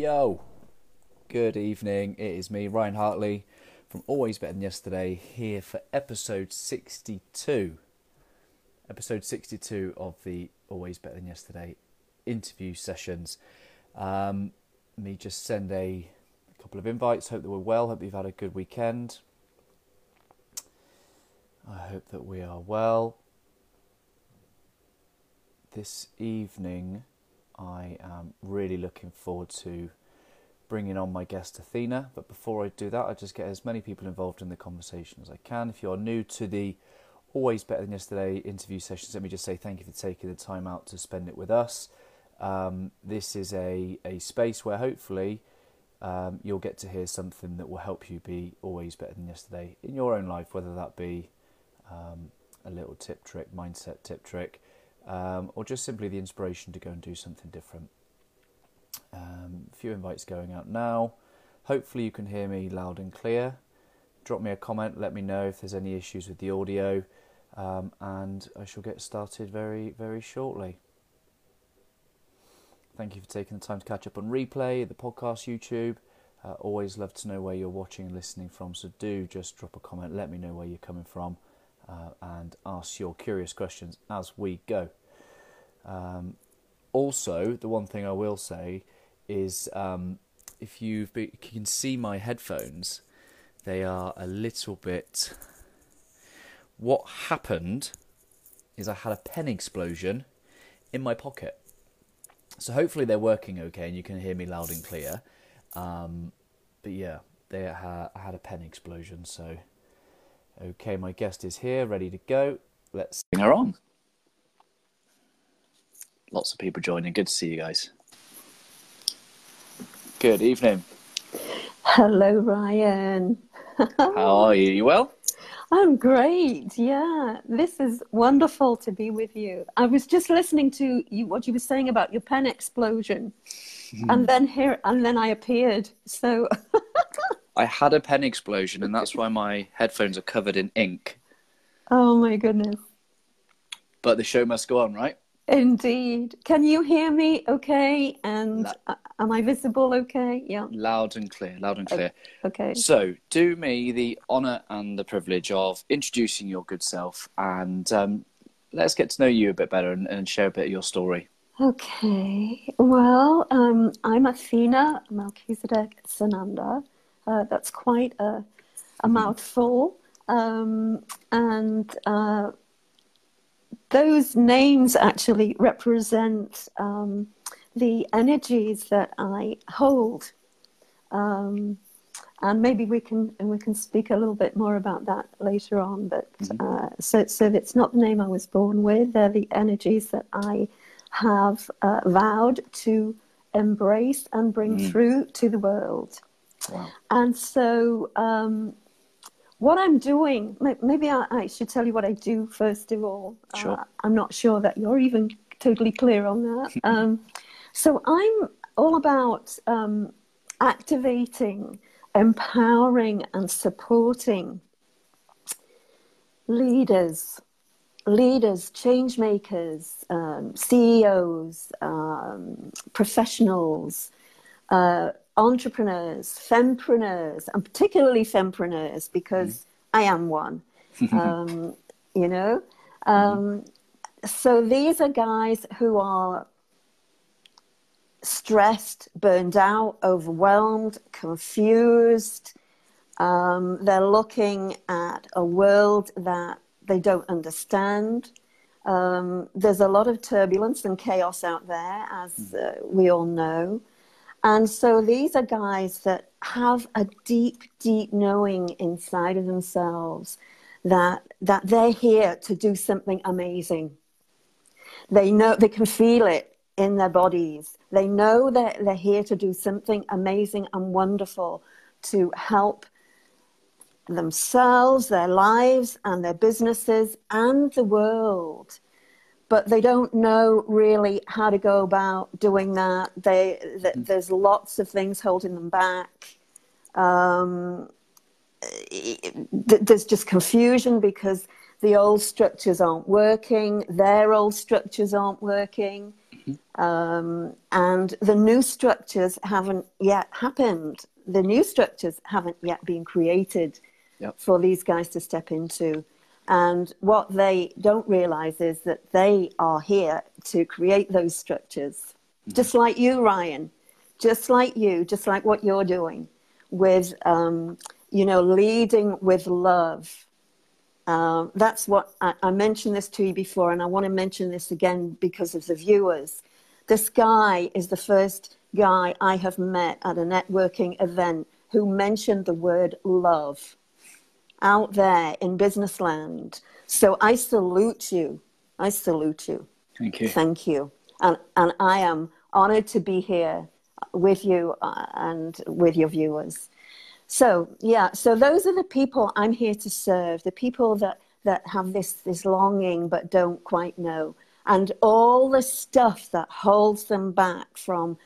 Yo, good evening. It is me, Ryan Hartley, from Always Better Than Yesterday, here for episode 62. Episode 62 of the Always Better Than Yesterday interview sessions. Um, me just send a couple of invites. Hope that we're well. Hope you've had a good weekend. I hope that we are well. This evening, I am really looking forward to bringing on my guest Athena. But before I do that, I just get as many people involved in the conversation as I can. If you are new to the Always Better Than Yesterday interview sessions, let me just say thank you for taking the time out to spend it with us. Um, this is a, a space where hopefully um, you'll get to hear something that will help you be always better than yesterday in your own life, whether that be um, a little tip trick, mindset tip trick, um, or just simply the inspiration to go and do something different. Um, a few invites going out now. Hopefully, you can hear me loud and clear. Drop me a comment, let me know if there's any issues with the audio, um, and I shall get started very, very shortly. Thank you for taking the time to catch up on replay, the podcast, YouTube. Uh, always love to know where you're watching and listening from, so do just drop a comment, let me know where you're coming from, uh, and ask your curious questions as we go. Um, also, the one thing I will say is um, if you've you can see my headphones, they are a little bit. What happened is I had a pen explosion in my pocket. So hopefully they're working okay and you can hear me loud and clear. Um, but yeah, they ha- I had a pen explosion. So okay, my guest is here, ready to go. Let's bring her on. Lots of people joining. Good to see you guys. Good evening. Hello, Ryan. How are you? You well? I'm great. Yeah, this is wonderful to be with you. I was just listening to you, what you were saying about your pen explosion, and then here, and then I appeared. So I had a pen explosion, and that's why my headphones are covered in ink. oh my goodness, But the show must go on, right? indeed. Can you hear me? Okay, and La- uh, am I visible? Okay, yeah. Loud and clear, loud and clear. Okay. So, do me the honour and the privilege of introducing your good self, and um, let's get to know you a bit better and, and share a bit of your story. Okay. Well, um, I'm Athena Melchizedek Sananda. Uh, that's quite a, a mouthful. Um, and uh, those names actually represent um, the energies that I hold. Um, and maybe we can and we can speak a little bit more about that later on. But uh, so so it's not the name I was born with; they're the energies that I have uh, vowed to embrace and bring through to the world. Wow. And so, um, what I'm doing, maybe I, I should tell you what I do first of all. Sure. Uh, I'm not sure that you're even totally clear on that. um, so, I'm all about um, activating, empowering, and supporting leaders, leaders, change makers, um, CEOs, um, professionals, uh, entrepreneurs, fempreneurs, and particularly fempreneurs because I am one. um, you know, um, so these are guys who are stressed, burned out, overwhelmed, confused. Um, they're looking at a world that they don't understand. Um, there's a lot of turbulence and chaos out there, as uh, we all know. And so these are guys that have a deep, deep knowing inside of themselves that, that they're here to do something amazing. They know they can feel it in their bodies. They know that they're here to do something amazing and wonderful to help themselves, their lives, and their businesses, and the world. But they don't know really how to go about doing that. They, th- there's lots of things holding them back. Um, th- there's just confusion because the old structures aren't working, their old structures aren't working. Mm-hmm. Um, and the new structures haven't yet happened. The new structures haven't yet been created yep. for these guys to step into. And what they don't realize is that they are here to create those structures, mm-hmm. just like you, Ryan, just like you, just like what you're doing with, um, you know, leading with love. Uh, that's what I, I mentioned this to you before, and I want to mention this again because of the viewers. This guy is the first guy I have met at a networking event who mentioned the word love out there in business land. So I salute you. I salute you. Thank you. Thank you. And, and I am honored to be here with you uh, and with your viewers. So, yeah, so those are the people I'm here to serve, the people that, that have this, this longing but don't quite know. And all the stuff that holds them back from,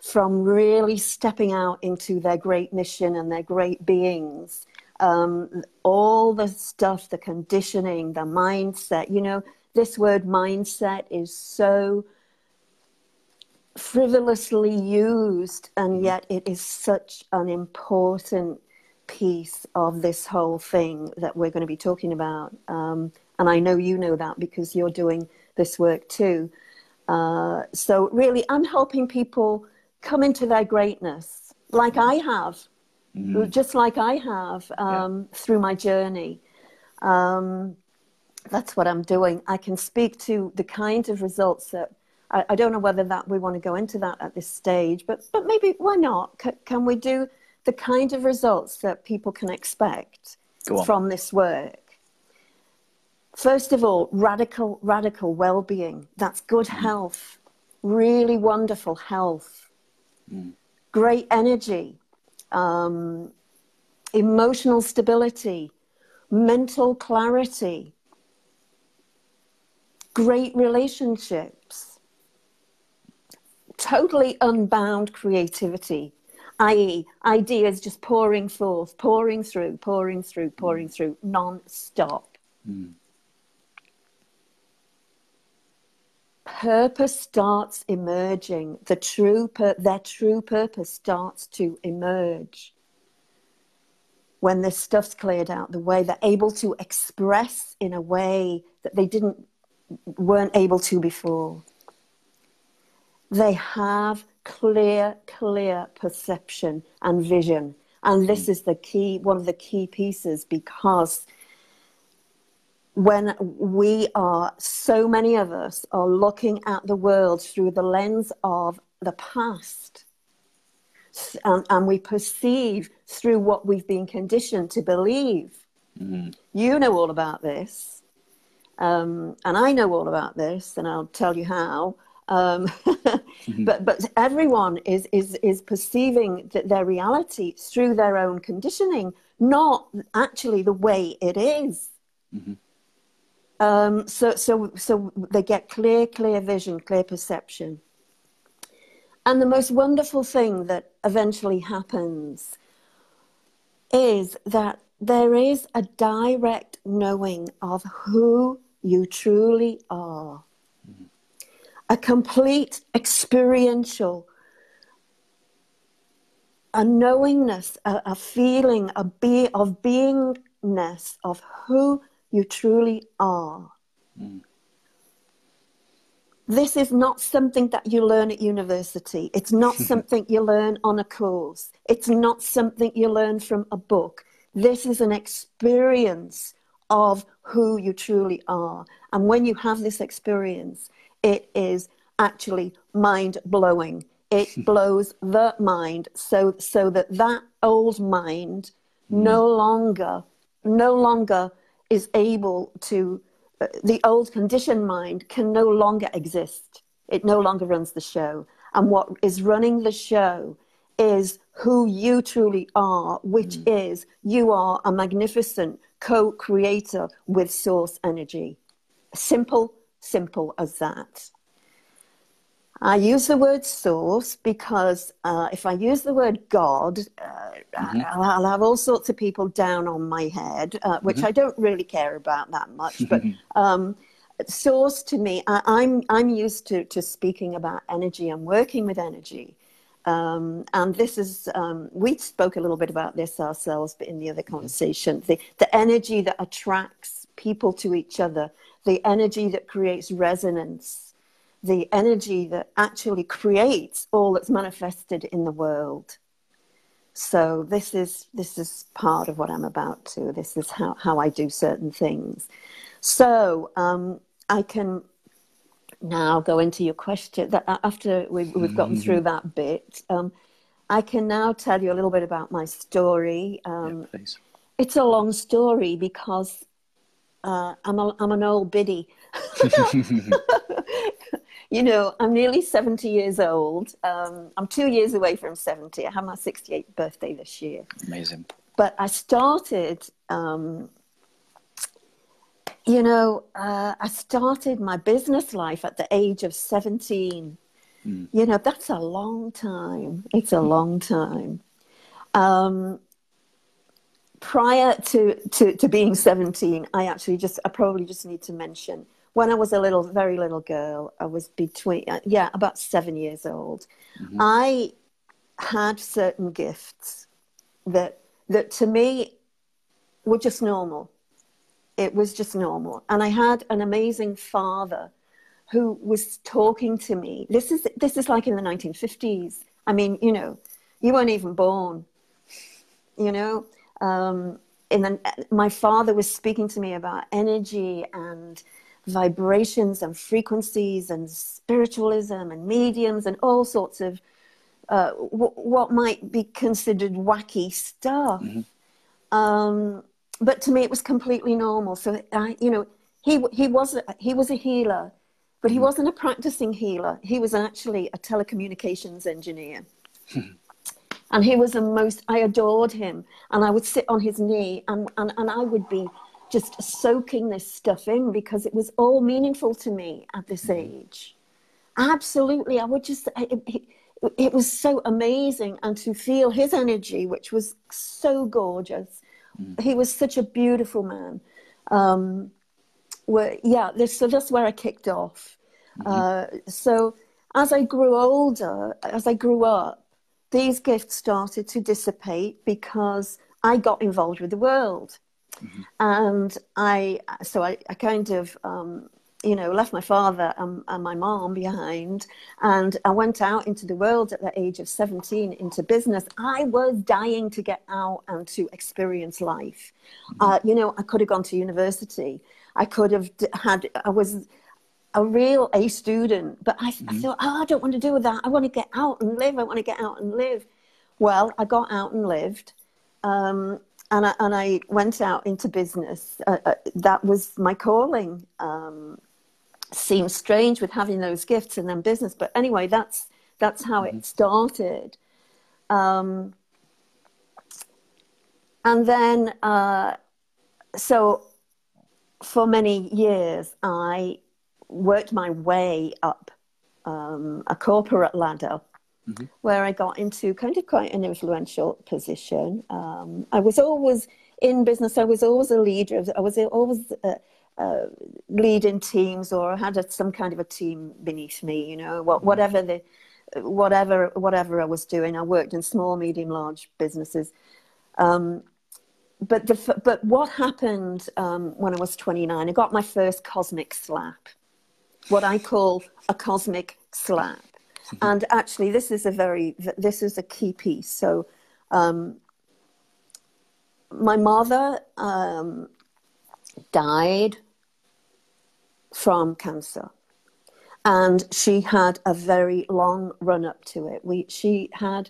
from really stepping out into their great mission and their great beings um, all the stuff, the conditioning, the mindset. You know, this word mindset is so frivolously used, and mm-hmm. yet it is such an important piece of this whole thing that we're going to be talking about. Um, and I know you know that because you're doing this work too. Uh, so, really, I'm helping people come into their greatness like I have mm-hmm. just like I have um, yeah. through my journey. Um, that's what I'm doing. I can speak to the kind of results that I, I, don't know whether that we want to go into that at this stage, but but maybe why not? C- can we do the kind of results that people can expect from this work? First of all, radical radical well-being. That's good mm. health, really wonderful health, mm. great energy, um, emotional stability, mental clarity, great relationships, totally unbound creativity, i.e., ideas just pouring forth, pouring through, pouring through, pouring through, non stop. Mm. Purpose starts emerging. The true pur- their true purpose starts to emerge when this stuff's cleared out. The way they're able to express in a way that they didn't weren't able to before. They have clear, clear perception and vision, and this hmm. is the key. One of the key pieces because when we are, so many of us are looking at the world through the lens of the past. And, and we perceive through what we've been conditioned to believe. Mm-hmm. You know all about this. Um, and I know all about this, and I'll tell you how. Um, mm-hmm. but but everyone is is is perceiving that their reality through their own conditioning, not actually the way it is. Mm-hmm. Um, so, so, so they get clear, clear vision, clear perception. And the most wonderful thing that eventually happens is that there is a direct knowing of who you truly are. Mm-hmm. A complete experiential, a knowingness, a, a feeling a be, of beingness of who you truly are. Mm. This is not something that you learn at university. It's not something you learn on a course. It's not something you learn from a book. This is an experience of who you truly are. And when you have this experience, it is actually mind blowing. It blows the mind so, so that that old mind mm. no longer, no longer is able to, uh, the old conditioned mind can no longer exist. It no longer runs the show. And what is running the show is who you truly are, which mm. is you are a magnificent co creator with source energy. Simple, simple as that. I use the word source because uh, if I use the word God, uh, mm-hmm. I'll, I'll, have all sorts of people down on my head, uh, which mm-hmm. I don't really care about that much. But um, source to me, I, I'm I'm used to to speaking about energy and working with energy. Um, and this is, um, we spoke a little bit about this ourselves, but in the other conversation, the, the energy that attracts people to each other, the energy that creates resonance, the energy that actually creates all that's manifested in the world. So this is this is part of what I'm about to. This is how, how I do certain things. So um, I can now go into your question. That after we've, we've gotten through mm-hmm. that bit, um, I can now tell you a little bit about my story. Um, yeah, it's a long story because uh, I'm a, I'm an old biddy. you know, I'm nearly 70 years old. Um, I'm two years away from 70. I have my 68th birthday this year. Amazing. But I started um, you know, uh, I started my business life at the age of 17. Mm. You know, that's a long time. It's a long time. Um, prior to, to, to being 17, I actually just, I probably just need to mention when I was a little, very little girl, I was between, uh, yeah, about seven years old. Mm-hmm. I had certain gifts that, that to me were just normal it was just normal. And I had an amazing father who was talking to me. This is this is like in the 1950s. I mean, you know, you weren't even born. You know, um, and then my father was speaking to me about energy and vibrations and frequencies and spiritualism and mediums and all sorts of uh, w- what might be considered wacky stuff. Mm-hmm. Um, but to me it was completely normal so I, you know he he was a, he was a healer but he hmm. wasn't a practicing healer he was actually a telecommunications engineer and he was the most i adored him and i would sit on his knee and, and, and i would be just soaking this stuff in because it was all meaningful to me at this hmm. age absolutely i would just it, it, it was so amazing and to feel his energy which was so gorgeous Mm. He was such a beautiful man. Um, where, yeah, this, so that's where I kicked off. Mm-hmm. Uh, so as I grew older, as I grew up, these gifts started to dissipate because I got involved with the world. Mm-hmm. And I, so I, I kind of um, you know, left my father and, and, my mom behind, and I went out into the world at the age of 17 into business. I was dying to get out and to experience life. Mm-hmm. Uh, you know, I could have gone to university. I could have had, I was a real A student, but I, mm-hmm. I thought, oh, I don't want to do that. I want to get out and live. I want to get out and live. Well, I got out and lived. Um, and I, and I went out into business. Uh, uh, that was my calling. Um, seems strange with having those gifts and then business. But anyway, that's that's how mm-hmm. it started. Um, and then, uh, so for many years, I worked my way up um, a corporate ladder. Mm-hmm. Where I got into kind of quite an influential position. Um, I was always in business. I was always a leader. I was always uh, uh, leading teams or had a, some kind of a team beneath me, you know, what, whatever the, whatever, whatever I was doing. I worked in small, medium, large businesses. Um, but the, but what happened um, when I was 29? I got my first cosmic slap, what I call a cosmic slap. And actually, this is a very, this is a key piece. So, um, my mother um, died from cancer. And she had a very long run up to it. We, she had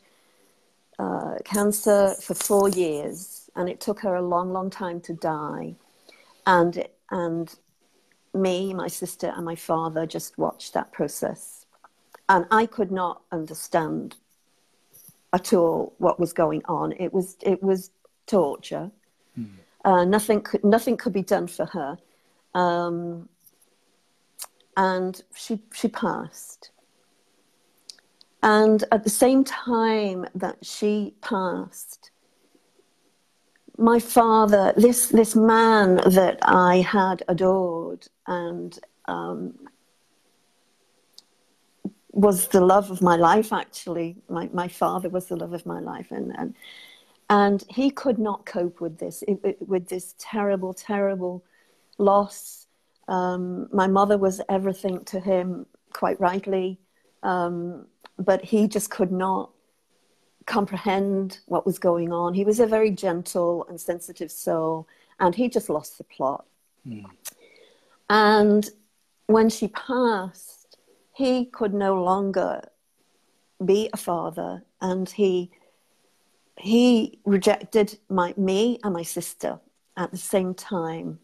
uh, cancer for four years, and it took her a long, long time to die. And, and me, my sister, and my father just watched that process. And I could not understand at all what was going on. It was, it was torture. Mm. Uh, nothing, could, nothing could be done for her. Um, and she, she passed. And at the same time that she passed, my father, this, this man that I had adored and um, was the love of my life. Actually, my my father was the love of my life, and and and he could not cope with this it, it, with this terrible, terrible loss. Um, my mother was everything to him, quite rightly, um, but he just could not comprehend what was going on. He was a very gentle and sensitive soul, and he just lost the plot. Mm. And when she passed, he could no longer be a father, and he he rejected my me and my sister at the same time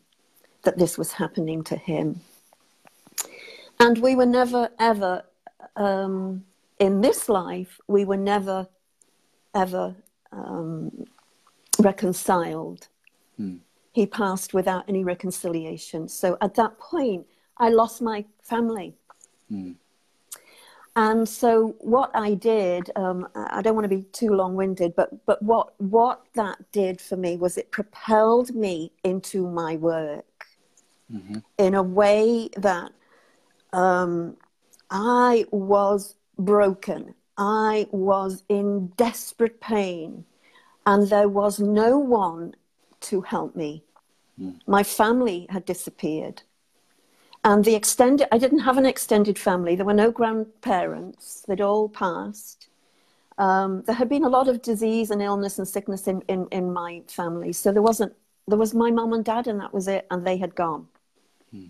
that this was happening to him. And we were never ever um, in this life. We were never ever um, reconciled. Hmm. He passed without any reconciliation. So at that point, I lost my family. Hmm. And so what I did, um, I don't want to be too long-winded, but but what what that did for me was it propelled me into my work mm-hmm. in a way that um, I was broken. I was in desperate pain, and there was no one to help me. Mm. My family had disappeared. And the extended, I didn't have an extended family. There were no grandparents. They'd all passed. Um, there had been a lot of disease and illness and sickness in, in, in my family. So there wasn't, there was my mum and dad, and that was it. And they had gone. Hmm.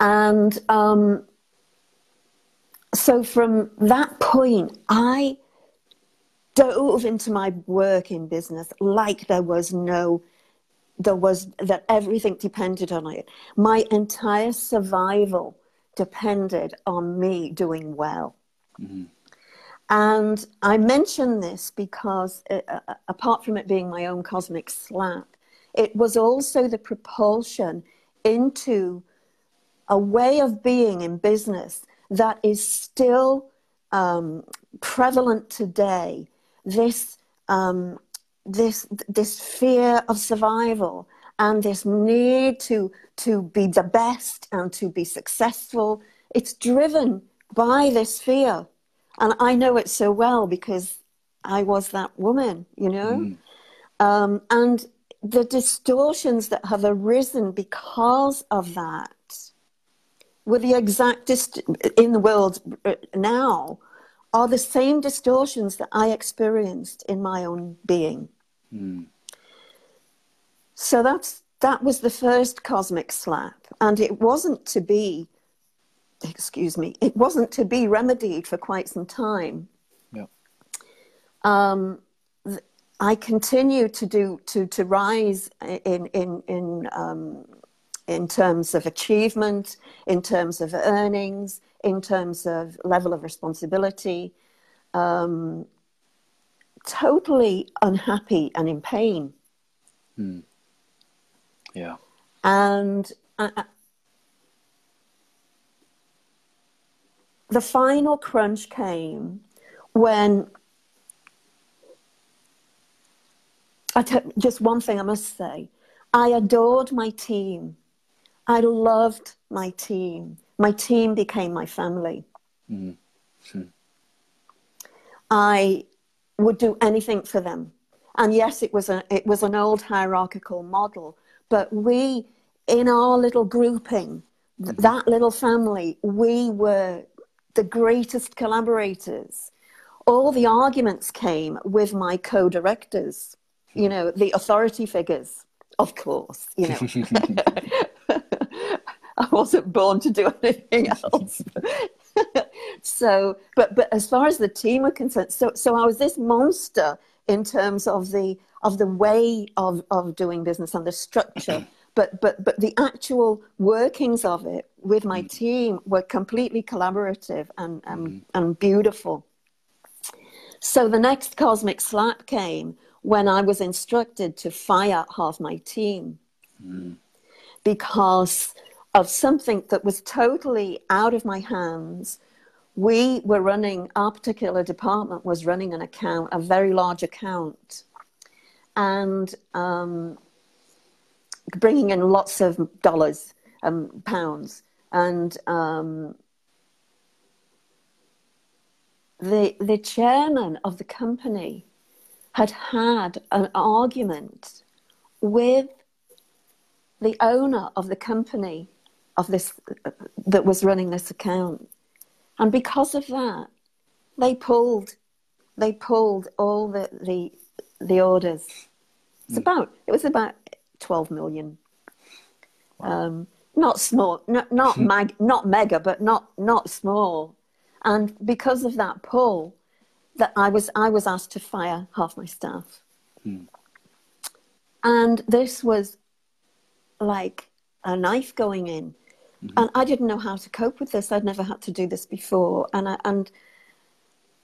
And um, so from that point, I dove into my work in business like there was no, there was that everything depended on it. My entire survival depended on me doing well. Mm-hmm. And I mention this because, it, uh, uh, apart from it being my own cosmic slap, it was also the propulsion into a way of being in business that is still um, prevalent today. This, um, this, this fear of survival and this need to, to be the best and to be successful, it's driven by this fear. And I know it so well because I was that woman, you know? Mm. Um, and the distortions that have arisen because of that were the exact dist- in the world uh, now are the same distortions that I experienced in my own being. Mm. So that's that was the first cosmic slap, and it wasn't to be. Excuse me. It wasn't to be remedied for quite some time. Yeah. Um, I continue to do to to rise in in in um, in terms of achievement, in terms of earnings, in terms of level of responsibility, um, totally unhappy and in pain. Hmm. Yeah. And uh, uh, the final crunch came when I t- just one thing I must say I adored my team. I loved my team. My team became my family. Mm-hmm. I would do anything for them. And yes, it was, a, it was an old hierarchical model, but we, in our little grouping, mm-hmm. that little family, we were the greatest collaborators. All the arguments came with my co directors, you know, the authority figures, of course, you know. I wasn't born to do anything else. So, but but as far as the team were concerned, so so I was this monster in terms of the of the way of of doing business and the structure. But but but the actual workings of it with my mm. team were completely collaborative and and, mm. and beautiful. So the next cosmic slap came when I was instructed to fire half my team. Mm. Because of something that was totally out of my hands. We were running, our particular department was running an account, a very large account, and um, bringing in lots of dollars and pounds. and um, the the chairman of the company had had an argument with the owner of the company of this that was running this account and because of that they pulled they pulled all the the, the orders it's mm. about it was about 12 million wow. um, not small not not mag, not mega but not not small and because of that pull that i was i was asked to fire half my staff mm. and this was like a knife going in mm-hmm. and i didn't know how to cope with this i'd never had to do this before and I, and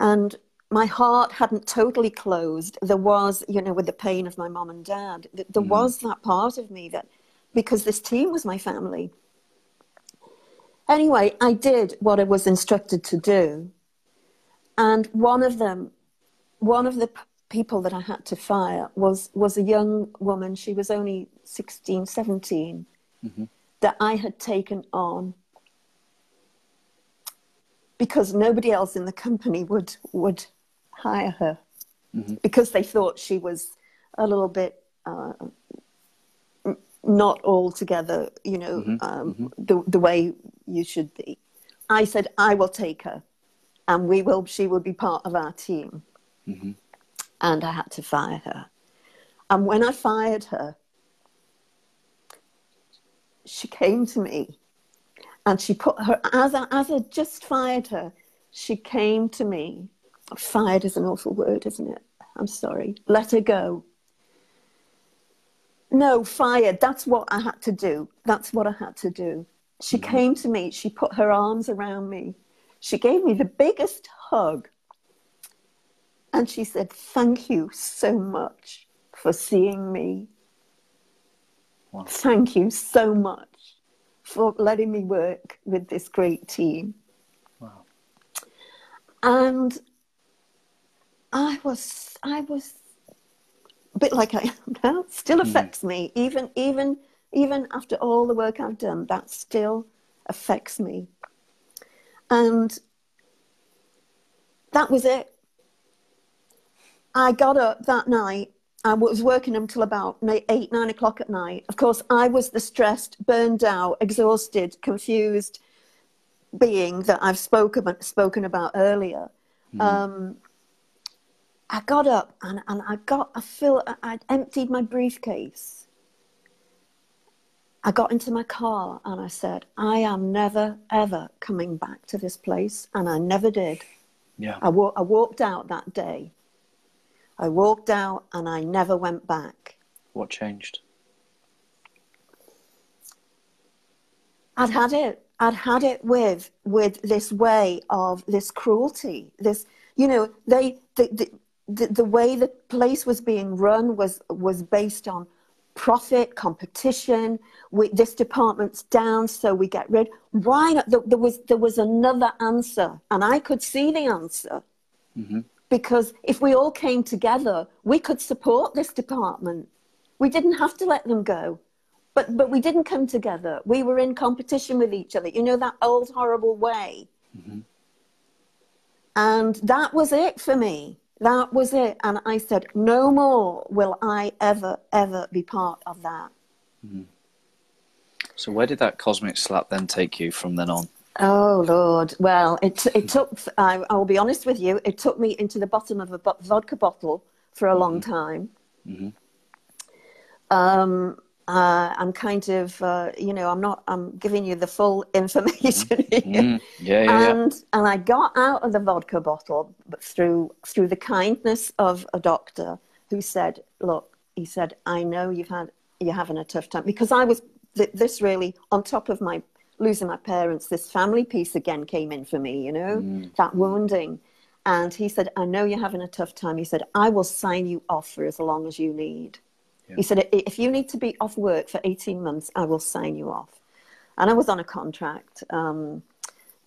and my heart hadn't totally closed there was you know with the pain of my mom and dad there mm-hmm. was that part of me that because this team was my family anyway i did what i was instructed to do and one of them one of the people that I had to fire was was a young woman. She was only 16, 17, mm-hmm. That I had taken on because nobody else in the company would would hire her mm-hmm. because they thought she was a little bit uh, not altogether, you know, mm-hmm. Um, mm-hmm. the the way you should be. I said I will take her, and we will. She will be part of our team. Mm-hmm and I had to fire her. And when I fired her, she came to me and she put her, as I, as I just fired her, she came to me. Fired is an awful word, isn't it? I'm sorry. Let her go. No, fired. That's what I had to do. That's what I had to do. She mm-hmm. came to me. She put her arms around me. She gave me the biggest hug. And she said, Thank you so much for seeing me. Thank you so much for letting me work with this great team. Wow. And I was, I was a bit like I am now. Still hmm. affects mm. me, even, even, even after all the work I've done. That still affects me. And that was it. I got up that night. I was working until about eight, nine o'clock at night. Of course, I was the stressed, burned out, exhausted, confused being that I've spoke about, spoken about earlier. Mm. Um, I got up and, and I got, I feel, I emptied my briefcase. I got into my car and I said, I am never, ever coming back to this place. And I never did. Yeah. I, wa- I walked out that day I walked out and I never went back. What changed? I'd had it. I'd had it with with this way of this cruelty. This, you know, they the the, the, the way the place was being run was was based on profit, competition. We, this department's down, so we get rid. Why not? There, was there was another answer, and I could see the answer. Mm-hmm because if we all came together, we could support this department. We didn't have to let them go. But, but we didn't come together. We were in competition with each other. You know, that old horrible way. Mm-hmm. And that was it for me. That was it. And I said, no more will I ever, ever be part of that. Mm-hmm. So, where did that cosmic slap then take you from then on? Oh Lord! Well, it it took. I, I will be honest with you. It took me into the bottom of a vodka bottle for a long mm-hmm. time. Mm-hmm. Um, uh, I'm kind of, uh, you know, I'm not. I'm giving you the full information mm-hmm. mm Yeah, yeah, and yeah. and I got out of the vodka bottle, through through the kindness of a doctor who said, "Look," he said, "I know you've had you're having a tough time because I was th- this really on top of my losing my parents, this family piece again came in for me, you know, mm. that wounding. And he said, I know you're having a tough time. He said, I will sign you off for as long as you need. Yeah. He said, if you need to be off work for 18 months, I will sign you off. And I was on a contract. Um,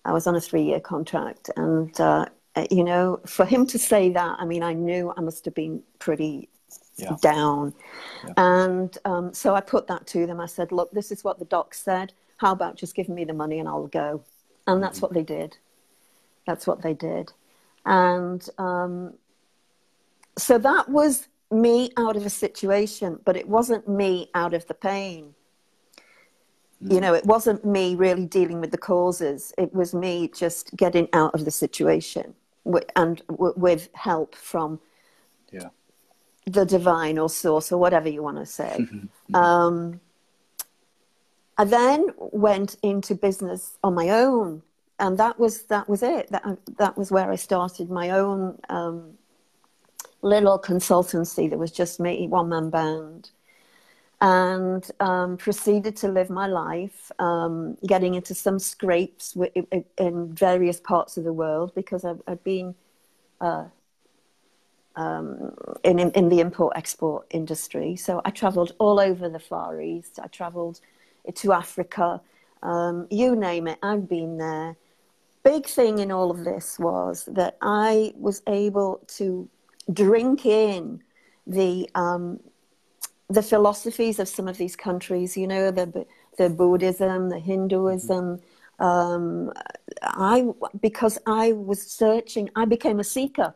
I was on a three year contract. And, uh, you know, for him to say that, I mean, I knew I must have been pretty yeah. down. Yeah. And um, so I put that to them. I said, look, this is what the doc said how about just giving me the money and I'll go? And that's what they did. That's what they did. And um, so that was me out of a situation, but it wasn't me out of the pain. Mm. You know, it wasn't me really dealing with the causes. It was me just getting out of the situation and with help from yeah. the divine or source or whatever you want to say. um, I then went into business on my own, and that was that was it. That that was where I started my own um, little consultancy. That was just me, one man band, and um, proceeded to live my life, um, getting into some scrapes in various parts of the world because I've, I've been. Uh, um, in, in the import export industry. So I traveled all over the Far East. I traveled to Africa, um, you name it, I've been there. Big thing in all of this was that I was able to drink in the um, the philosophies of some of these countries. You know, the the Buddhism, the Hinduism. Um, I because I was searching, I became a seeker.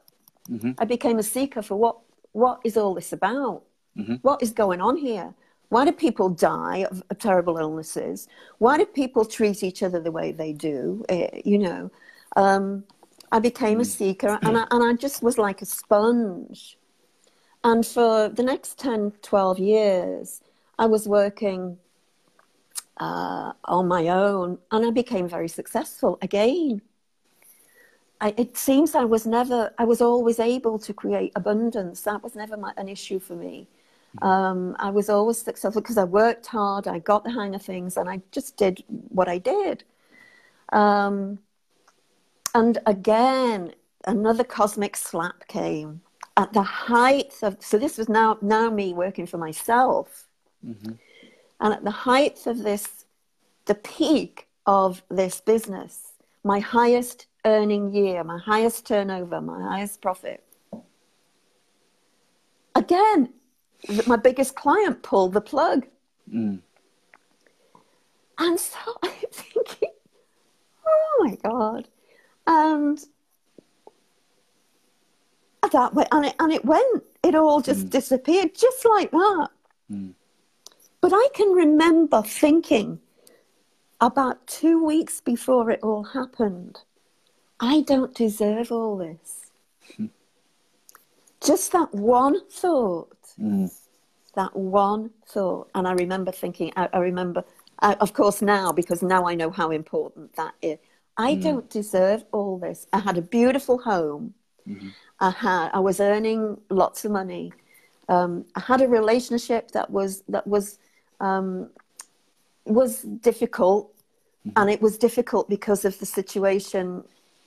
Mm-hmm. I became a seeker for what what is all this about? Mm-hmm. What is going on here? Why do people die of, of, terrible illnesses? Why do people treat each other the way they do? Uh, you know, um, I became a mm. seeker and I, and I just was like a sponge. And for the next 10, 12 years, I was working uh, on my own and I became very successful again. I, it seems I was never, I was always able to create abundance. That was never my, an issue for me. Um, I was always successful because I worked hard, I got the hang of things, and I just did what I did. Um, and again, another cosmic slap came at the height of. So this was now now me working for myself, mm-hmm. and at the height of this, the peak of this business, my highest earning year, my highest turnover, my highest profit. Again, my biggest client pulled the plug. Mm. And so I'm thinking, oh my God. And that way, and it, and it went, it all just mm. disappeared just like that. Mm. But I can remember thinking about two weeks before it all happened, I don't deserve all this. Hmm. Just that one thought Mm. That one thought. And I remember thinking, I, I remember, I, of course, now, because now I know how important that is. I mm. don't deserve all this. I had a beautiful home. Mm-hmm. I had, I was earning lots of money. Um, I had a relationship that was that was um, was difficult, mm-hmm. and it was difficult because of the situation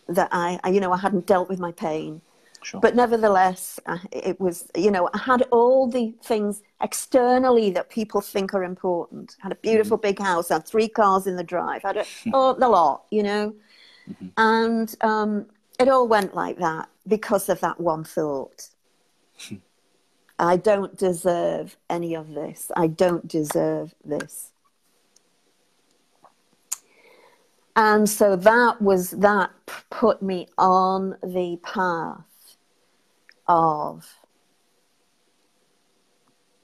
that I, I, you know, I hadn't dealt with my pain. Sure. But nevertheless, uh, it was, you know, I had all the things externally that people think are important. I had a beautiful mm-hmm. big house, I had three cars in the drive, I had a, oh, the lot, you know. Mm-hmm. And um, it all went like that because of that one thought. I don't deserve any of this. I don't deserve this. And so that was that put me on the path of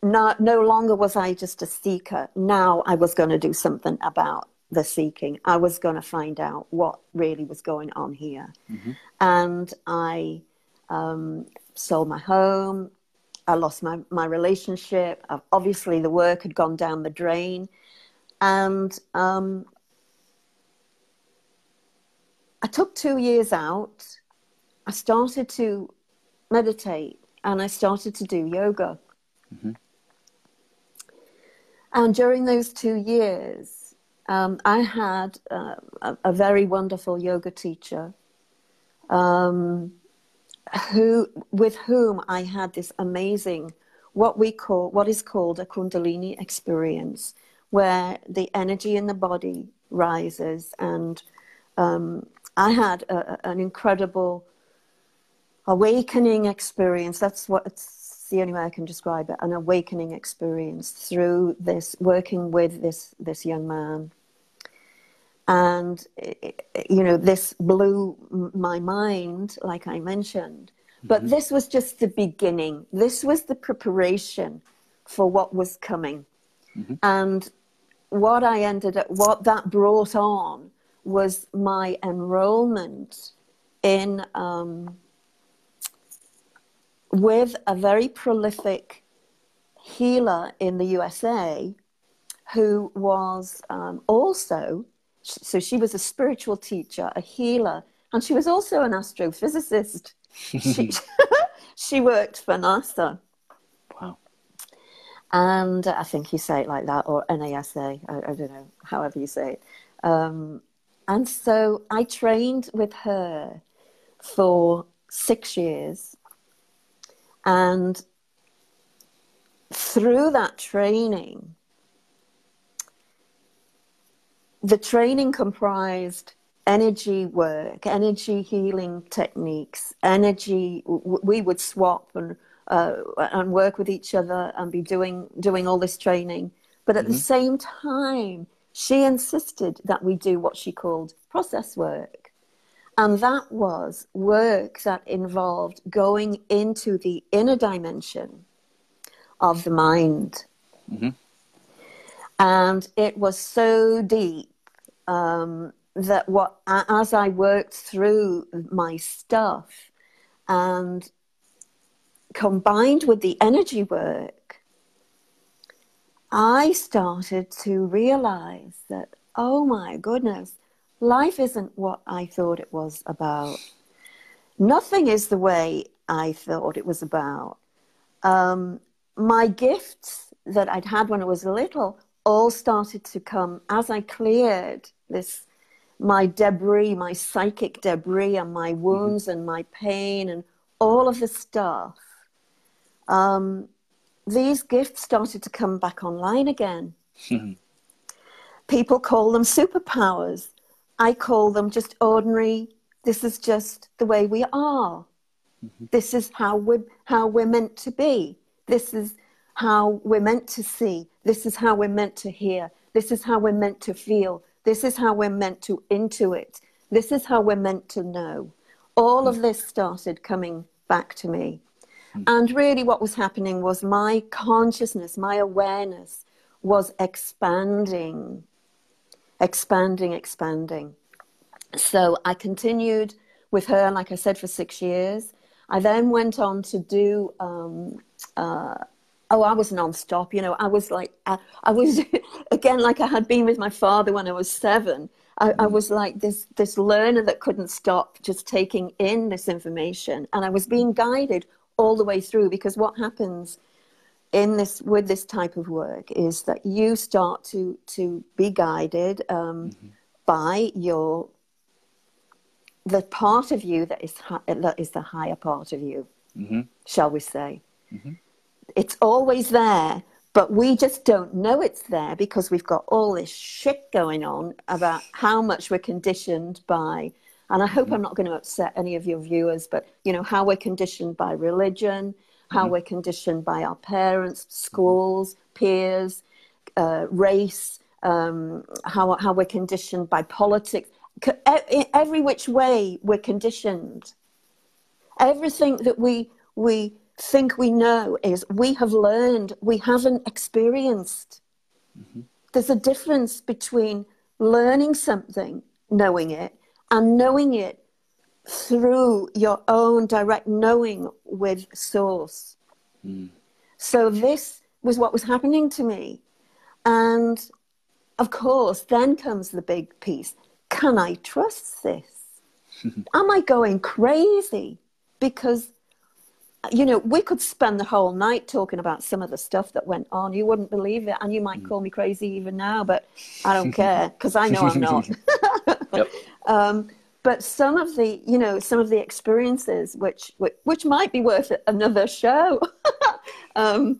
not, no longer was I just a seeker. Now I was going to do something about the seeking. I was going to find out what really was going on here. Mm-hmm. And I um, sold my home. I lost my, my relationship. Obviously, the work had gone down the drain. And um, I took two years out. I started to meditate and I started to do yoga. Mm-hmm. And during those two years, um, I had uh, a, a, very wonderful yoga teacher um, who, with whom I had this amazing, what we call, what is called a Kundalini experience, where the energy in the body rises. And um, I had a, an incredible awakening experience. That's what it's the only way I can describe it. An awakening experience through this working with this this young man, and you know this blew my mind like i mentioned but mm-hmm. this was just the beginning this was the preparation for what was coming mm-hmm. and what i ended up what that brought on was my enrollment in um, with a very prolific healer in the usa who was um, also so she was a spiritual teacher, a healer, and she was also an astrophysicist. she, she worked for NASA. Wow. And I think you say it like that, or NASA, I, I don't know, however you say it. Um, and so I trained with her for six years. And through that training, the training comprised energy work, energy healing techniques, energy. We would swap and uh, and work with each other and be doing doing all this training. But at mm-hmm. the same time, she insisted that we do what she called process work, and that was work that involved going into the inner dimension of the mind. Mm-hmm. And it was so deep um, that what as I worked through my stuff and combined with the energy work, I started to realize that, oh my goodness, life isn't what I thought it was about. Nothing is the way I thought it was about. Um, my gifts that I'd had when I was little all started to come as I cleared this my debris, my psychic debris, and my mm-hmm. wounds mm-hmm. and my pain and all of the stuff. Um, these gifts started to come back online again. Mm-hmm. People call them superpowers. I call them just ordinary. This is just the way we are. Mm-hmm. This is how we're, how we're meant to be. This is how we're meant to see. This is how we're meant to hear. This is how we're meant to feel. This is how we're meant to intuit. This is how we're meant to know. All of this started coming back to me. And really, what was happening was my consciousness, my awareness was expanding, expanding, expanding. So I continued with her, like I said, for six years. I then went on to do um, uh, oh, I was nonstop. You know, I was like, I, I was again like I had been with my father when I was seven. I, I, was like this this learner that couldn't stop just taking in this information, and I was being guided all the way through. Because what happens in this with this type of work is that you start to to be guided um, mm-hmm. by your the part of you that is that is the higher part of you, mm-hmm. shall we say? Mm-hmm it's always there, but we just don't know it's there because we've got all this shit going on about how much we're conditioned by and i hope mm-hmm. i'm not going to upset any of your viewers but you know how we're conditioned by religion how mm-hmm. we're conditioned by our parents schools peers uh, race um, how, how we're conditioned by politics every which way we're conditioned everything that we we think we know is we have learned, we haven't experienced. Mm-hmm. There's a difference between learning something, knowing it, and knowing it through your own direct knowing with Source. Mm. So, this was what was happening to me. And of course, then comes the big piece can I trust this? Am I going crazy? Because you know, we could spend the whole night talking about some of the stuff that went on. You wouldn't believe it, and you might mm. call me crazy even now, but I don't care because I know I'm not. yep. um, but some of the, you know, some of the experiences, which which, which might be worth another show. um,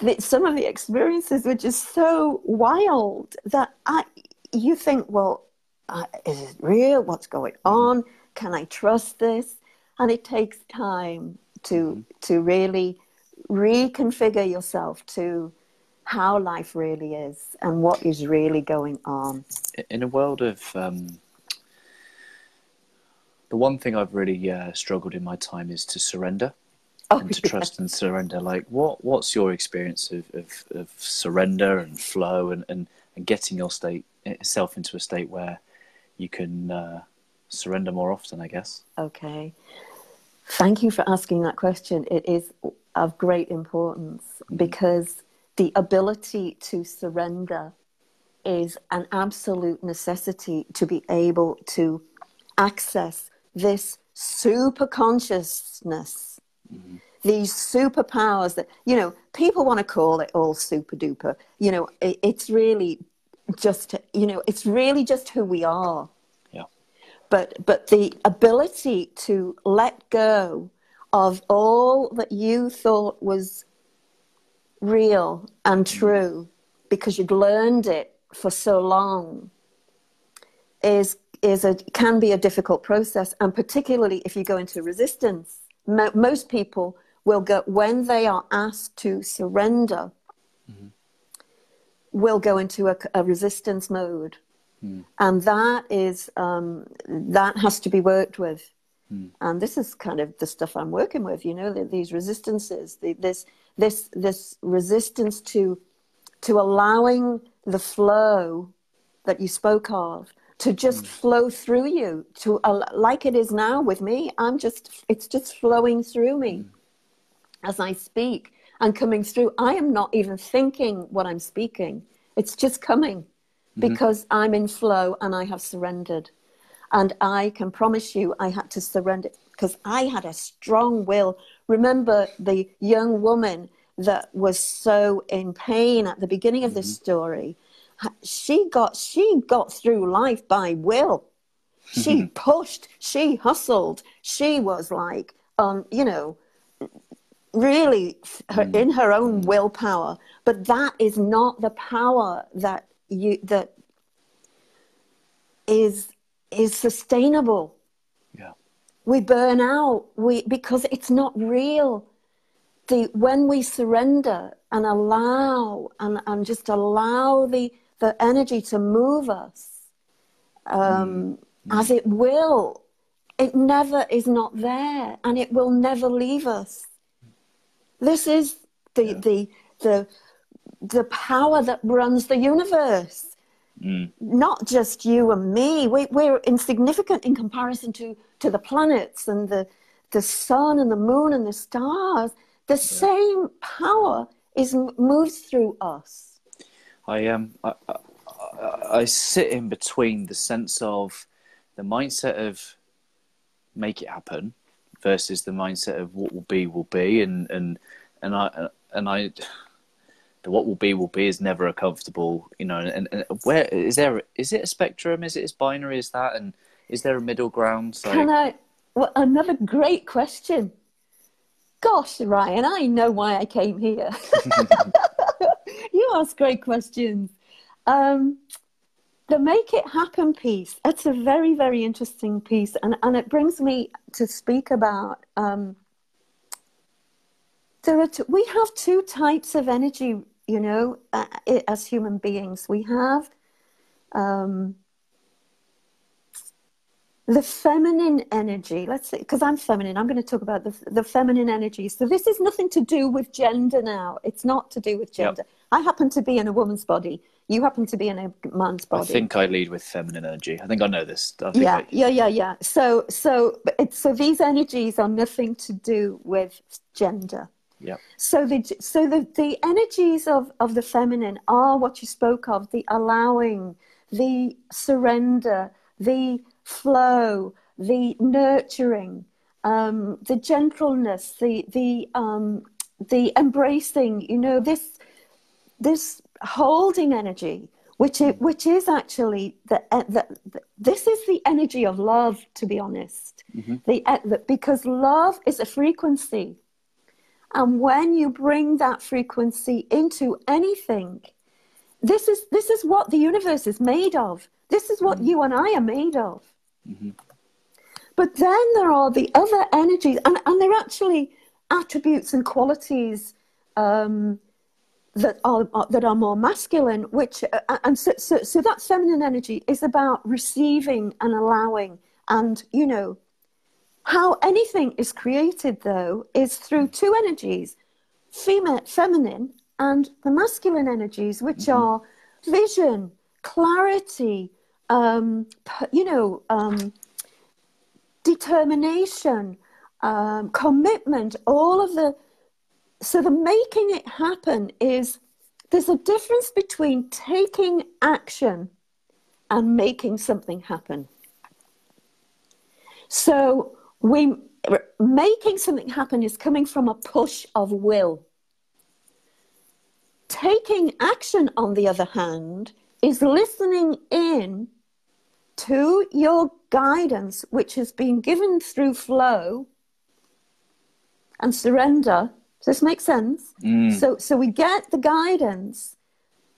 the, some of the experiences were just so wild that I, you think, well, uh, is it real? What's going mm. on? Can I trust this? And it takes time to mm-hmm. to really reconfigure yourself to how life really is and what is really going on. In a world of um, the one thing I've really uh, struggled in my time is to surrender Oh, and to yeah. trust and surrender. Like, what what's your experience of, of, of surrender and flow and, and, and getting your state self into a state where you can uh, surrender more often? I guess. Okay. Thank you for asking that question. It is of great importance because the ability to surrender is an absolute necessity to be able to access this super consciousness, mm-hmm. these superpowers that, you know, people want to call it all super duper. You know, it, it's really just, you know, it's really just who we are Yeah. but but the ability to let go of all that you thought was real and mm-hmm. true because you'd learned it for so long is is a can be a difficult process and particularly if you go into resistance Mo- most people will go when they are asked to surrender mm-hmm. will go into a, a resistance mode. Mm. And that is um, that has to be worked with. Mm. And this is kind of the stuff i'm working with you know the, these resistances the, this this this resistance to to allowing the flow that you spoke of to just mm. flow through you to al- like it is now with me. I'm just it's just flowing through me mm. as i speak and coming through. I am not even thinking what i'm speaking. It's just coming mm-hmm. because i'm in flow and i have surrendered. And i can promise you i had to surrender because i had a strong will. Remember the young woman that was so in pain at the beginning of this mm-hmm. story she got she got through life by will. She mm-hmm. pushed she hustled. She was like um you know really her, mm-hmm. in her own mm-hmm. willpower. But that is not the power that you that is is sustainable. Yeah. we burn out. We because it's not real. The when we surrender and allow and, and just allow the the energy to move us um, as it will. It never is not there and it will never leave us. This is the the the the power that runs the universe. Not just you and me. We, we're insignificant in comparison to, to the planets and the, the sun and the moon and the stars. The same power is moves through us. I um I, I, I- sit in between the sense of the mindset of make it happen versus the mindset of what will be will be and and and I and I the what will be will be is never a comfortable you know and, and where is there is it a spectrum is it as binary as that and is there a middle ground so Can I? Well, another great question. Gosh, Ryan, I know why I came here. you ask great questions. Um, the make it happen piece. It's a very, very interesting piece, and and it brings me to speak about. Um, there are we have two types of energy, you know, uh, as human beings. We have um, the feminine energy let's say because i'm feminine i'm going to talk about the, the feminine energy. So this is nothing to do with gender now. It's not to do with Yep. gender. I happen to be in a woman's body. You happen to be in a man's body. I think I lead with feminine energy. I think I know this. I think yeah I, yeah yeah yeah. So so it's so these energies are nothing to do with gender. Yeah so the so the, the energies of, of the feminine are what you spoke of the allowing the surrender the flow the nurturing um, the gentleness the the um, the embracing you know this this holding energy which it, which is actually the, the, the this is the energy of love to be honest the, the because love is a frequency and when you bring that frequency into anything, this is this is what the universe is made of. This is what you and I are made of. But then there are the other energies, and, and they're actually attributes and qualities um, that are, are, that are more masculine, which uh, and so, so so that feminine energy is about receiving and allowing, and you know how anything is created though is through two energies, female, feminine, and the masculine energies, which mm-hmm. are vision, clarity, um, you know, um, determination, um, commitment, all of the so the making it happen is there's a difference between taking action and making something happen. So we making something happen is coming from a push of will. Taking action, on the other hand, is listening in to your guidance, which has been given through flow and surrender does this make sense? Mm. So, so we get the guidance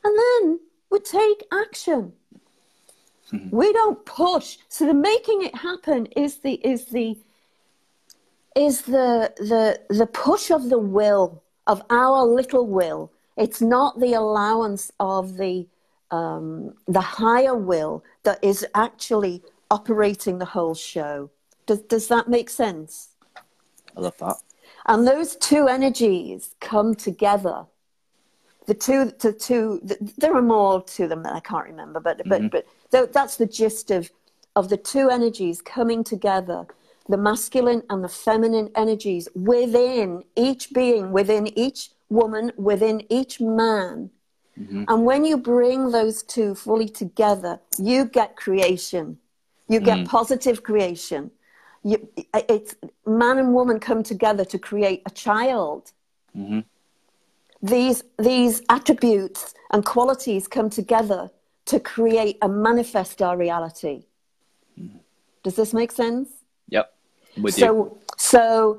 and then we take action. Mm-hmm. We don't push. So the making it happen is the is the is the the the push of the will of our little will. It's not the allowance of the um, the higher will that is actually operating the whole show. Does does that make sense? I love that. And those two energies come together. The two, the two, the, there are more to them that I can't remember, but, mm-hmm. but, but that's the gist of, of the two energies coming together the masculine and the feminine energies within each being, within each woman, within each man. Mm-hmm. And when you bring those two fully together, you get creation. You get mm. positive creation you, it's man and woman come together to create a child. Mm-hmm. These these attributes and qualities come together to create and manifest our reality. Mm-hmm. Does this make sense? Yep. So you. so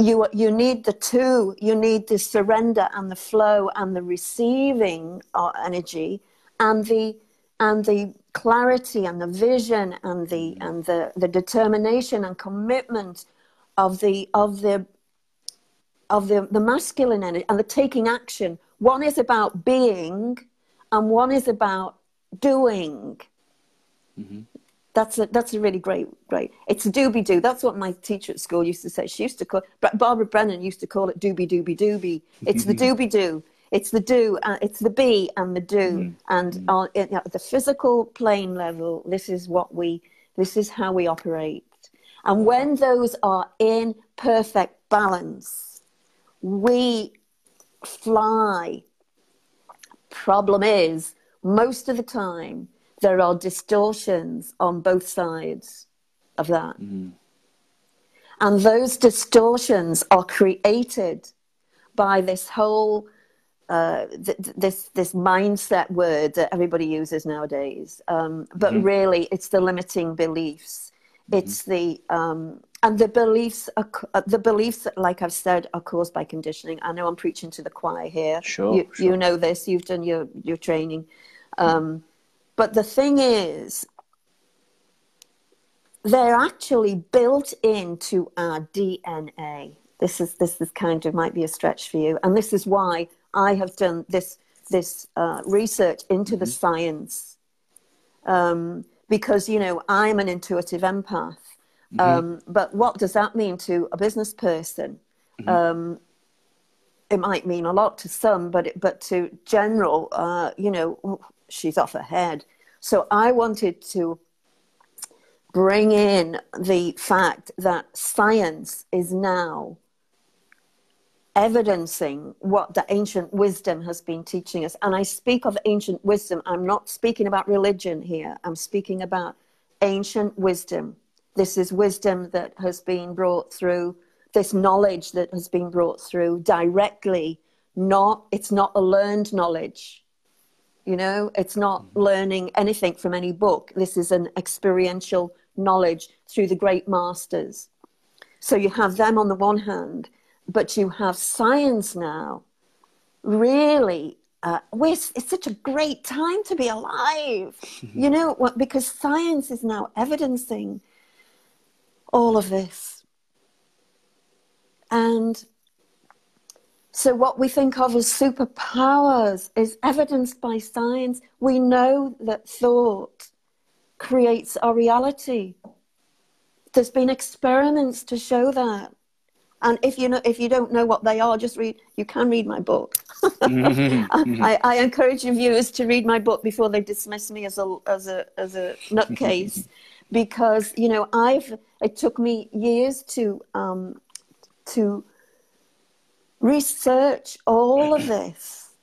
you you need the two. You need the surrender and the flow and the receiving energy and the and the clarity and the vision and the and the, the determination and commitment of the of the of the, the masculine energy and the taking action. One is about being and one is about doing. Mm-hmm. That's a, that's a really great, great. It's a doobie doo. That's what my teacher at school used to say. She used to call, Barbara Brennan used to call it doobie doobie doobie. It's the doobie doo. It's the do, uh, it's the be and the do, mm. and mm. On, you know, the physical plane level. This is what we. This is how we operate. And when those are in perfect balance, we fly. Problem is, most of the time, there are distortions on both sides of that. Mm. And those distortions are created by this whole uh, th- this this mindset word that everybody uses nowadays. Um, but mm-hmm. really, it's the limiting beliefs. Mm-hmm. It's the um, and the beliefs are, uh, the beliefs like I've said are caused by conditioning. I know I'm preaching to the choir here. Sure, you, sure. you know this. You've done your your training. Um, but the thing is, they're actually built into our DNA. This is this is kind of might be a stretch for you, and this is why I have done this this uh, research into mm-hmm. the science um, because you know I'm an intuitive empath. Mm-hmm. Um, but what does that mean to a business person? Mm-hmm. Um, it might mean a lot to some, but it, but to general, uh, you know, she's off her head. So I wanted to bring in the fact that science is now evidencing what the ancient wisdom has been teaching us. And I speak of ancient wisdom. I'm not speaking about religion here. I'm speaking about ancient wisdom. This is wisdom that has been brought through, this knowledge that has been brought through directly. Not, it's not a learned knowledge. You know, it's not mm-hmm. learning anything from any book. This is an experiential knowledge through the great masters. So you have them on the one hand, but you have science now really uh, it's such a great time to be alive you know what, because science is now evidencing all of this and So, what we think of as superpowers is evidenced by science. We know that thought creates our reality. There's been experiments to show that. And if you know, if you don't know what they are, just read. You can read my book. mm-hmm. I, I, encourage your viewers to read my book before they dismiss me as a as a as a nutcase, because you know I've. It took me years to um, to research all of this,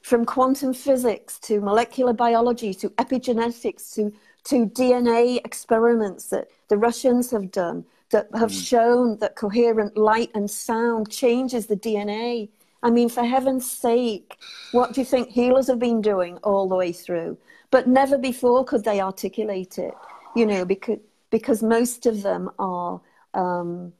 from quantum physics to molecular biology to epigenetics to to DNA experiments that the Russians have done that have mm. shown that coherent light and sound changes the DNA. I mean, for heaven's sake, what do you think healers have been doing all the way through? But never before could they articulate it, you know, because, because most of them are, um,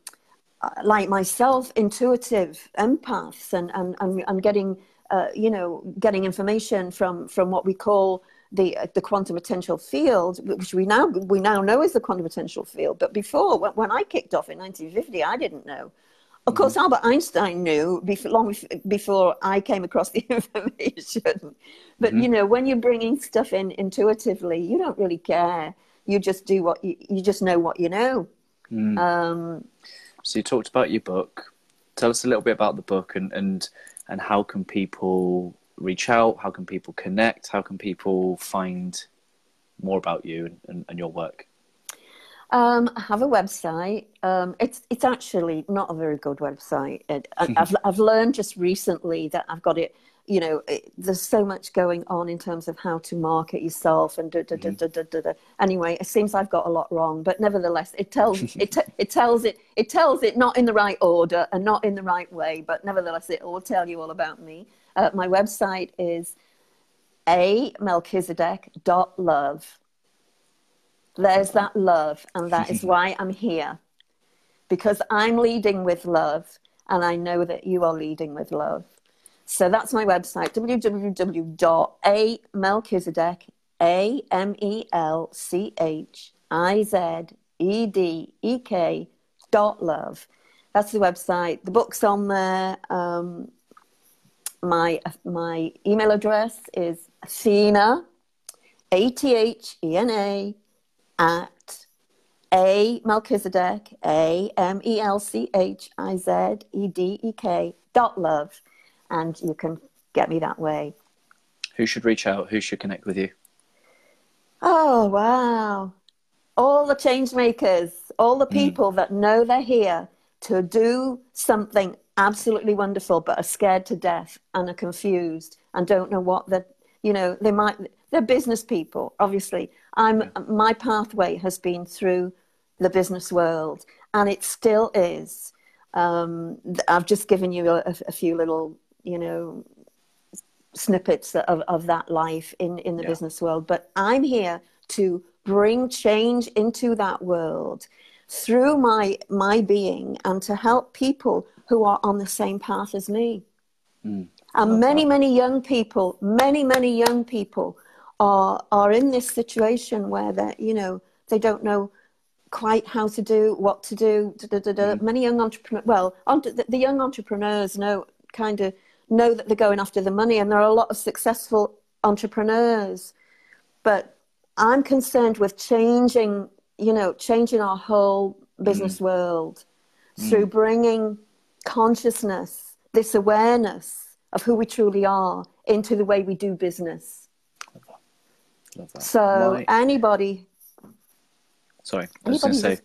like myself, intuitive empaths and, and, and, and getting, uh, you know, getting information from, from what we call the uh, the quantum potential field, which we now we now know is the quantum potential field. But before, when, when I kicked off in 1950, I didn't know. Of course, mm-hmm. Albert Einstein knew before, long before I came across the information. But mm-hmm. you know, when you're bringing stuff in intuitively, you don't really care. You just do what you, you just know what you know. Mm. Um, so you talked about your book. Tell us a little bit about the book and and and how can people reach out? How can people connect? How can people find more about you and, and, and your work? Um, I have a website. Um, it's it's actually not a very good website. It, I've I've learned just recently that I've got it. You know, it, there's so much going on in terms of how to market yourself and da, da, da, da, da, da, da. anyway, it seems I've got a lot wrong. But nevertheless, it tells it it tells it it tells it not in the right order and not in the right way. But nevertheless, it will tell you all about me. Uh, my website is a melchizedek.love. There's that love, and that is why I'm here. Because I'm leading with love, and I know that you are leading with love. So that's my website, www.amelchizedek, A M E L C H I Z E D E K dot love. That's the website. The book's on there. Um, my my email address is Athena, A T H E N A, at a Melchizedek, A M E L C H I Z E D E K dot love, and you can get me that way. Who should reach out? Who should connect with you? Oh wow! All the change makers, all the hmm. people mm. that know they're here to do something absolutely wonderful, but are scared to death and are confused and don't know what they're, you know, they might, they're business people, obviously. I'm, yeah. my pathway has been through the business world and it still is. Um, I've just given you a, a, few little, you know, snippets of, of that life in, in the yeah. business world, but I'm here to bring change into that world through my my being and to help people who are on the same path as me. Mm, and many, that. many young people, many, many young people are are in this situation where they you know they don't know quite how to do what to do. Da, da, da, mm. Many young entrepreneurs, well, the, the young entrepreneurs know kind of know that they're going after the money, and there are a lot of successful entrepreneurs, but I'm concerned with changing, you know, changing our whole business mm. world mm. through bringing consciousness, this awareness of who we truly are into the way we do business. Love that. Love that. So Why? anybody, sorry, anybody who's,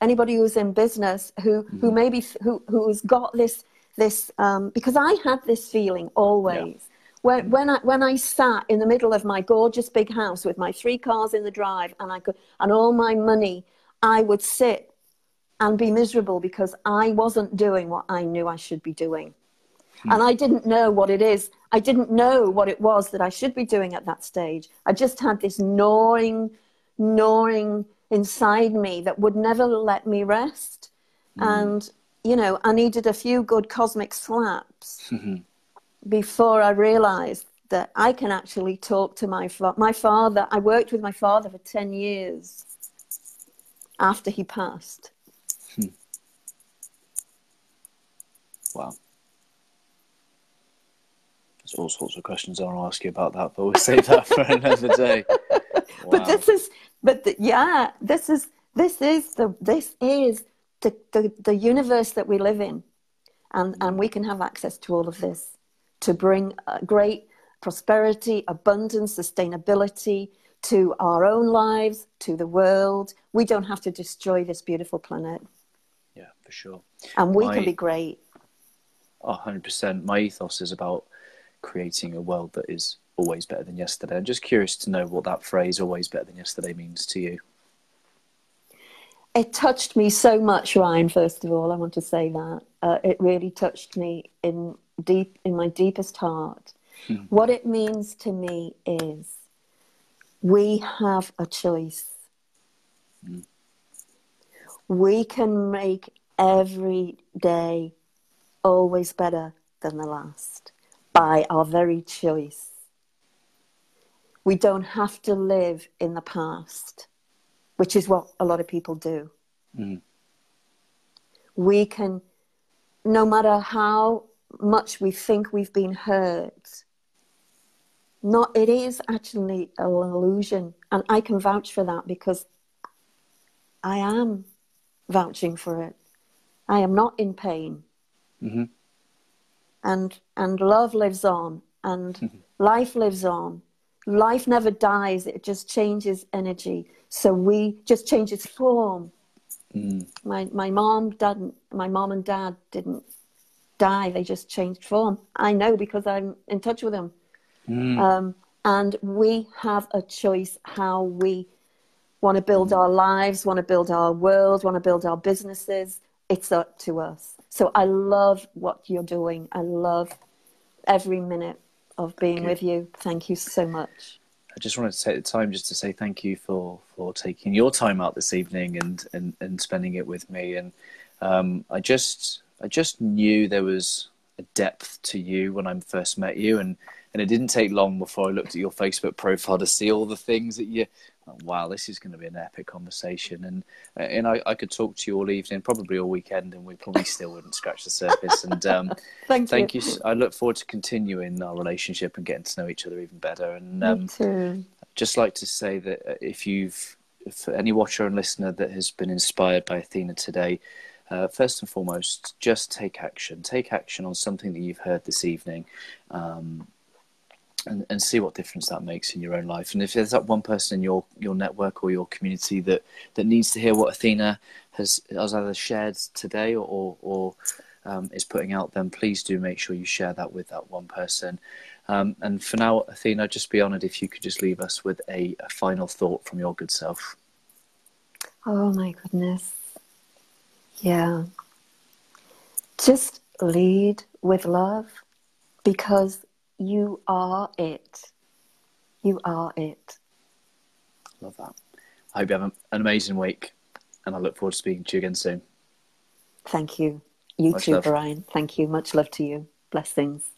anybody who's in business who mm-hmm. who maybe who who's got this this um, because I had this feeling always. Yeah. When, when, I, when I sat in the middle of my gorgeous big house with my three cars in the drive and I could and all my money, I would sit and be miserable because I wasn't doing what I knew I should be doing. Hmm. And I didn't know what it is. I didn't know what it was that I should be doing at that stage. I just had this gnawing, gnawing inside me that would never let me rest. Hmm. And, you know, I needed a few good cosmic slaps mm-hmm. before I realized that I can actually talk to my, fa- my father. I worked with my father for 10 years after he passed. Hmm. Wow. There's all sorts of questions I want to ask you about that, but we'll save that for another day. Wow. But this is, but the, yeah, this is this is the this is the, the the universe that we live in, and and we can have access to all of this to bring uh, great prosperity, abundance, sustainability to our own lives, to the world. We don't have to destroy this beautiful planet. Yeah, for sure. And we My, can be great. Oh, 100%. My ethos is about creating a world that is always better than yesterday. I'm just curious to know what that phrase, always better than yesterday, means to you. It touched me so much, Ryan, first of all. I want to say that. Uh, it really touched me in deep in my deepest heart. Hmm. What it means to me is we have a choice. Hmm. We can make every day always better than the last by our very choice. We don't have to live in the past, which is what a lot of people do. Mm. We can, no matter how much we think we've been hurt, not it is actually an illusion and i can vouch for that because i am vouching for it i am not in pain mm-hmm. and and love lives on and mm-hmm. life lives on life never dies it just changes energy. So we just change its form. Mm. my my mom didn't my mom and dad didn't die they just changed form. I know because i'm in touch with them. Mm. um, and we have a choice how we want to build our lives want to build our world want to build our businesses. It's up to us. So i love what you're doing. I love every minute of being with you thank you so much I just wanted to take the time just to say thank you for, for taking your time out this evening and, and, and spending it with me. And um, I just I just knew there was a depth to you when I first met you, and and it didn't take long before I looked at your Facebook profile to see all the things that you. Wow, this is going to be an epic conversation, and and I, I could talk to you all evening, probably all weekend, and we probably still wouldn't scratch the surface. And um, thank, thank you. you. I look forward to continuing our relationship and getting to know each other even better. And um, Me too. I'd just like to say that uh, if you've, if any watcher and listener that has been inspired by Athena today, uh, first and foremost, just take action. Take action on something that you've heard this evening. Um, and, and see what difference that makes in your own life. And if there's that one person in your, your network or your community that, that needs to hear what Athena has, has either shared today or, or, um, is putting out, then please do make sure you share that with that one person. Um, and for now, Athena, just be honoured if you could just leave us with a, a final thought from your good self. Oh my goodness. Yeah. Just lead with love because you are it. You are it. Love that. I hope you have an amazing week, and I look forward to speaking to you again soon. Thank you. You Much too, love. Brian. Thank you. Much love to you. Blessings.